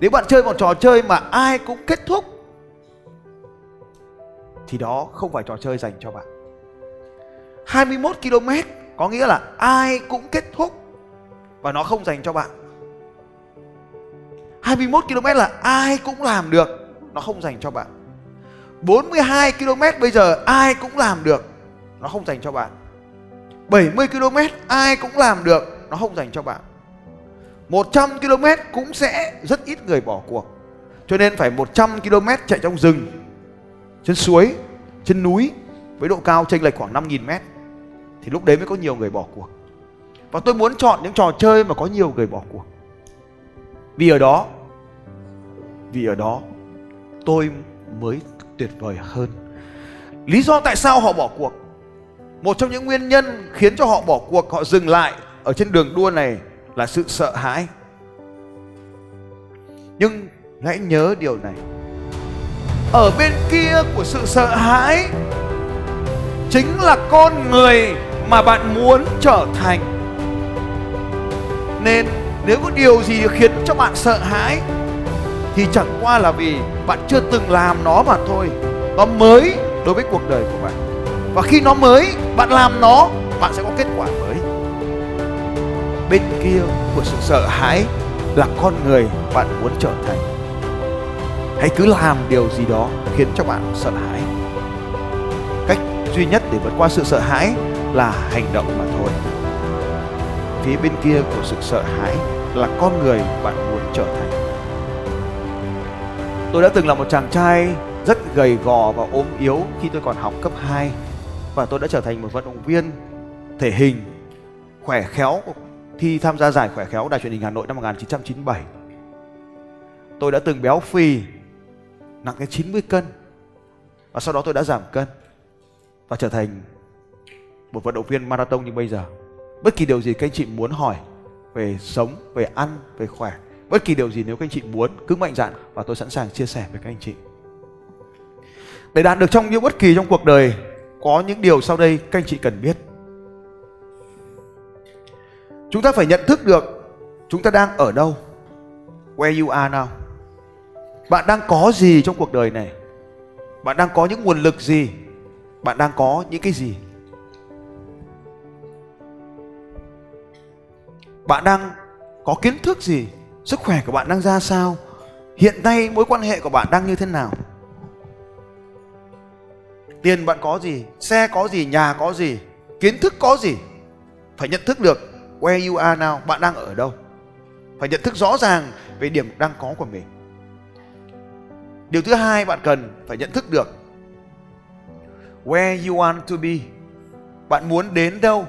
Nếu bạn chơi một trò chơi mà ai cũng kết thúc thì đó không phải trò chơi dành cho bạn. 21 km có nghĩa là ai cũng kết thúc và nó không dành cho bạn. 21 km là ai cũng làm được, nó không dành cho bạn. 42 km bây giờ ai cũng làm được, nó không dành cho bạn. 70 km ai cũng làm được, nó không dành cho bạn. 100 km cũng sẽ rất ít người bỏ cuộc. Cho nên phải 100 km chạy trong rừng, trên suối, trên núi với độ cao chênh lệch khoảng 5.000 mét thì lúc đấy mới có nhiều người bỏ cuộc. Và tôi muốn chọn những trò chơi mà có nhiều người bỏ cuộc. Vì ở đó vì ở đó tôi mới tuyệt vời hơn. Lý do tại sao họ bỏ cuộc? Một trong những nguyên nhân khiến cho họ bỏ cuộc, họ dừng lại ở trên đường đua này là sự sợ hãi. Nhưng hãy nhớ điều này. Ở bên kia của sự sợ hãi chính là con người mà bạn muốn trở thành. Nên nếu có điều gì khiến cho bạn sợ hãi, thì chẳng qua là vì bạn chưa từng làm nó mà thôi. Nó mới đối với cuộc đời của bạn. Và khi nó mới, bạn làm nó, bạn sẽ có kết quả mới bên kia của sự sợ hãi là con người bạn muốn trở thành. Hãy cứ làm điều gì đó khiến cho bạn sợ hãi. Cách duy nhất để vượt qua sự sợ hãi là hành động mà thôi. Phía bên kia của sự sợ hãi là con người bạn muốn trở thành. Tôi đã từng là một chàng trai rất gầy gò và ốm yếu khi tôi còn học cấp 2 và tôi đã trở thành một vận động viên thể hình khỏe khéo thi tham gia giải khỏe khéo Đài truyền hình Hà Nội năm 1997. Tôi đã từng béo phì, nặng đến 90 cân. Và sau đó tôi đã giảm cân và trở thành một vận động viên marathon như bây giờ. Bất kỳ điều gì các anh chị muốn hỏi về sống, về ăn, về khỏe, bất kỳ điều gì nếu các anh chị muốn cứ mạnh dạn và tôi sẵn sàng chia sẻ với các anh chị. Để đạt được trong những bất kỳ trong cuộc đời có những điều sau đây các anh chị cần biết chúng ta phải nhận thức được chúng ta đang ở đâu, where you are now. Bạn đang có gì trong cuộc đời này? Bạn đang có những nguồn lực gì? Bạn đang có những cái gì? Bạn đang có kiến thức gì? Sức khỏe của bạn đang ra sao? Hiện nay mối quan hệ của bạn đang như thế nào? Tiền bạn có gì? Xe có gì? Nhà có gì? Kiến thức có gì? Phải nhận thức được where you are now, bạn đang ở đâu? Phải nhận thức rõ ràng về điểm đang có của mình. Điều thứ hai bạn cần phải nhận thức được where you want to be. Bạn muốn đến đâu?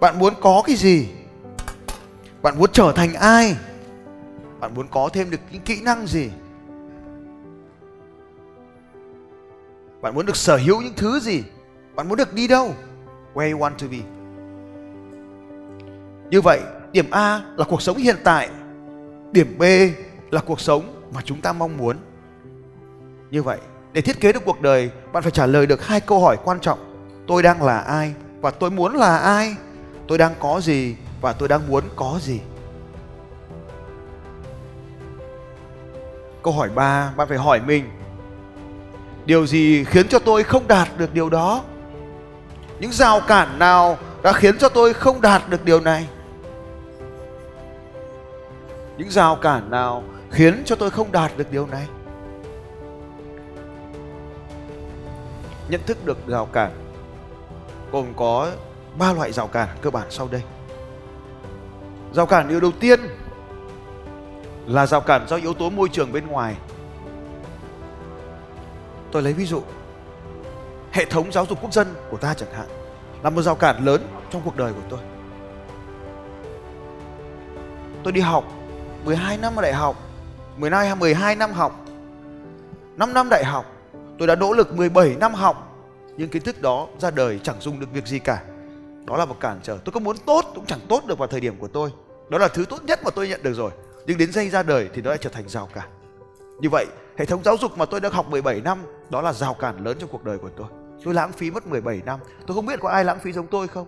Bạn muốn có cái gì? Bạn muốn trở thành ai? Bạn muốn có thêm được những kỹ năng gì? Bạn muốn được sở hữu những thứ gì? Bạn muốn được đi đâu? Where you want to be như vậy, điểm A là cuộc sống hiện tại, điểm B là cuộc sống mà chúng ta mong muốn. Như vậy, để thiết kế được cuộc đời, bạn phải trả lời được hai câu hỏi quan trọng. Tôi đang là ai và tôi muốn là ai? Tôi đang có gì và tôi đang muốn có gì? Câu hỏi 3, bạn phải hỏi mình Điều gì khiến cho tôi không đạt được điều đó? Những rào cản nào đã khiến cho tôi không đạt được điều này? Những rào cản nào khiến cho tôi không đạt được điều này? Nhận thức được rào cản, gồm có ba loại rào cản cơ bản sau đây. Rào cản điều đầu tiên là rào cản do yếu tố môi trường bên ngoài. Tôi lấy ví dụ, hệ thống giáo dục quốc dân của ta chẳng hạn là một rào cản lớn trong cuộc đời của tôi. Tôi đi học 12 năm ở đại học 12 12 năm học 5 năm đại học, tôi đã nỗ lực 17 năm học. Nhưng kiến thức đó ra đời chẳng dùng được việc gì cả. Đó là một cản trở. Tôi có muốn tốt cũng chẳng tốt được vào thời điểm của tôi. Đó là thứ tốt nhất mà tôi nhận được rồi. Nhưng đến giây ra đời thì nó lại trở thành rào cản. Như vậy, hệ thống giáo dục mà tôi đã học 17 năm, đó là rào cản lớn trong cuộc đời của tôi. Tôi lãng phí mất 17 năm. Tôi không biết có ai lãng phí giống tôi không?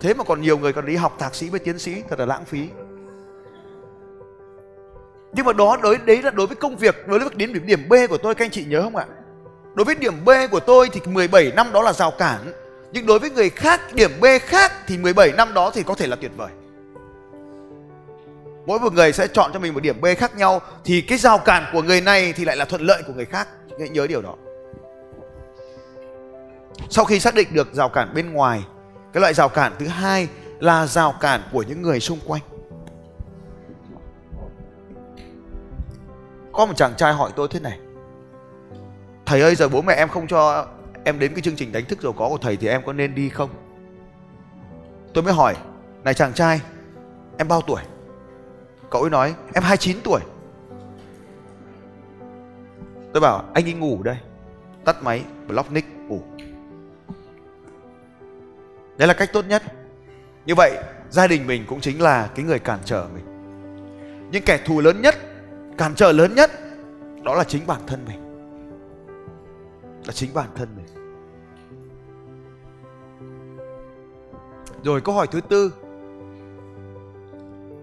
Thế mà còn nhiều người còn đi học thạc sĩ với tiến sĩ, thật là lãng phí nhưng mà đó đối đấy là đối với công việc đối với đến điểm, điểm B của tôi các anh chị nhớ không ạ? Đối với điểm B của tôi thì 17 năm đó là rào cản. Nhưng đối với người khác điểm B khác thì 17 năm đó thì có thể là tuyệt vời. Mỗi một người sẽ chọn cho mình một điểm B khác nhau thì cái rào cản của người này thì lại là thuận lợi của người khác. Hãy nhớ điều đó. Sau khi xác định được rào cản bên ngoài cái loại rào cản thứ hai là rào cản của những người xung quanh. Có một chàng trai hỏi tôi thế này. Thầy ơi, giờ bố mẹ em không cho em đến cái chương trình đánh thức giàu có của thầy thì em có nên đi không? Tôi mới hỏi, này chàng trai, em bao tuổi? Cậu ấy nói, em 29 tuổi. Tôi bảo, anh đi ngủ đây. Tắt máy, block nick, ngủ. Đấy là cách tốt nhất. Như vậy, gia đình mình cũng chính là cái người cản trở mình. Nhưng kẻ thù lớn nhất cản trở lớn nhất, đó là chính bản thân mình. Là chính bản thân mình. Rồi câu hỏi thứ tư.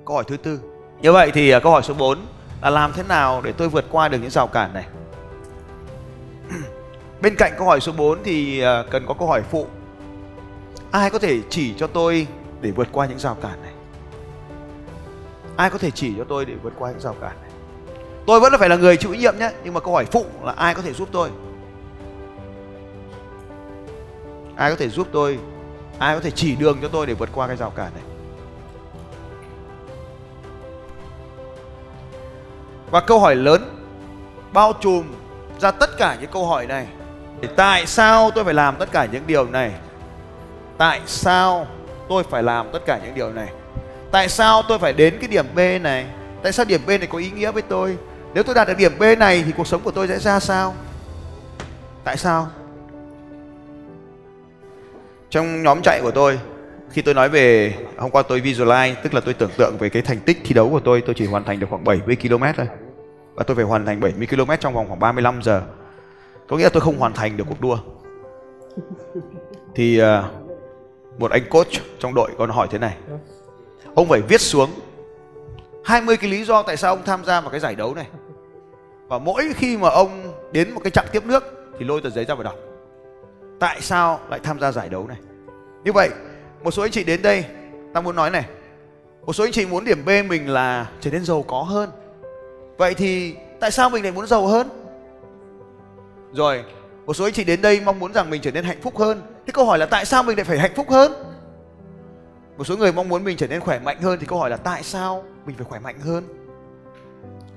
Câu hỏi thứ tư. Như vậy thì à, câu hỏi số 4 là làm thế nào để tôi vượt qua được những rào cản này? Bên cạnh câu hỏi số 4 thì à, cần có câu hỏi phụ. Ai có thể chỉ cho tôi để vượt qua những rào cản này? Ai có thể chỉ cho tôi để vượt qua những rào cản này? Tôi vẫn phải là người chịu nhiệm nhé, nhưng mà câu hỏi phụ là ai có thể giúp tôi? Ai có thể giúp tôi? Ai có thể chỉ đường cho tôi để vượt qua cái rào cản này? Và câu hỏi lớn bao trùm ra tất cả những câu hỏi này. Thì tại sao tôi phải làm tất cả những điều này? Tại sao tôi phải làm tất cả những điều này? Tại sao tôi phải đến cái điểm b này? Tại sao điểm b này có ý nghĩa với tôi? Nếu tôi đạt được điểm b này thì cuộc sống của tôi sẽ ra sao? Tại sao? Trong nhóm chạy của tôi khi tôi nói về hôm qua tôi visualize tức là tôi tưởng tượng về cái thành tích thi đấu của tôi tôi chỉ hoàn thành được khoảng 70 km thôi. Và tôi phải hoàn thành 70 km trong vòng khoảng 35 giờ. Có nghĩa là tôi không hoàn thành được cuộc đua. Thì uh, một anh coach trong đội còn hỏi thế này. Ông phải viết xuống 20 cái lý do tại sao ông tham gia vào cái giải đấu này. Và mỗi khi mà ông đến một cái chặng tiếp nước thì lôi tờ giấy ra và đọc, tại sao lại tham gia giải đấu này. Như vậy, một số anh chị đến đây, ta muốn nói này, một số anh chị muốn điểm B mình là trở nên giàu có hơn. Vậy thì tại sao mình lại muốn giàu hơn? Rồi, một số anh chị đến đây mong muốn rằng mình trở nên hạnh phúc hơn. Thế câu hỏi là tại sao mình lại phải hạnh phúc hơn? Một số người mong muốn mình trở nên khỏe mạnh hơn thì câu hỏi là tại sao mình phải khỏe mạnh hơn?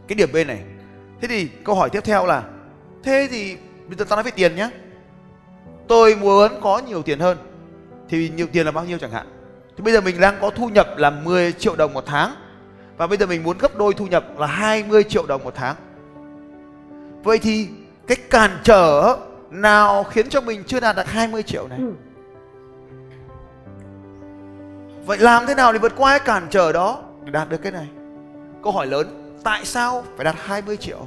Cái điểm B này. Thế thì câu hỏi tiếp theo là, thế thì bây giờ ta nói về tiền nhé tôi muốn có nhiều tiền hơn. Thì nhiều tiền là bao nhiêu chẳng hạn? Thì bây giờ mình đang có thu nhập là 10 triệu đồng một tháng. Và bây giờ mình muốn gấp đôi thu nhập là 20 triệu đồng một tháng. Vậy thì cái cản trở nào khiến cho mình chưa đạt được 20 triệu này? Ừ vậy làm thế nào để vượt qua cái cản trở đó để đạt được cái này? Câu hỏi lớn, tại sao phải đạt 20 triệu?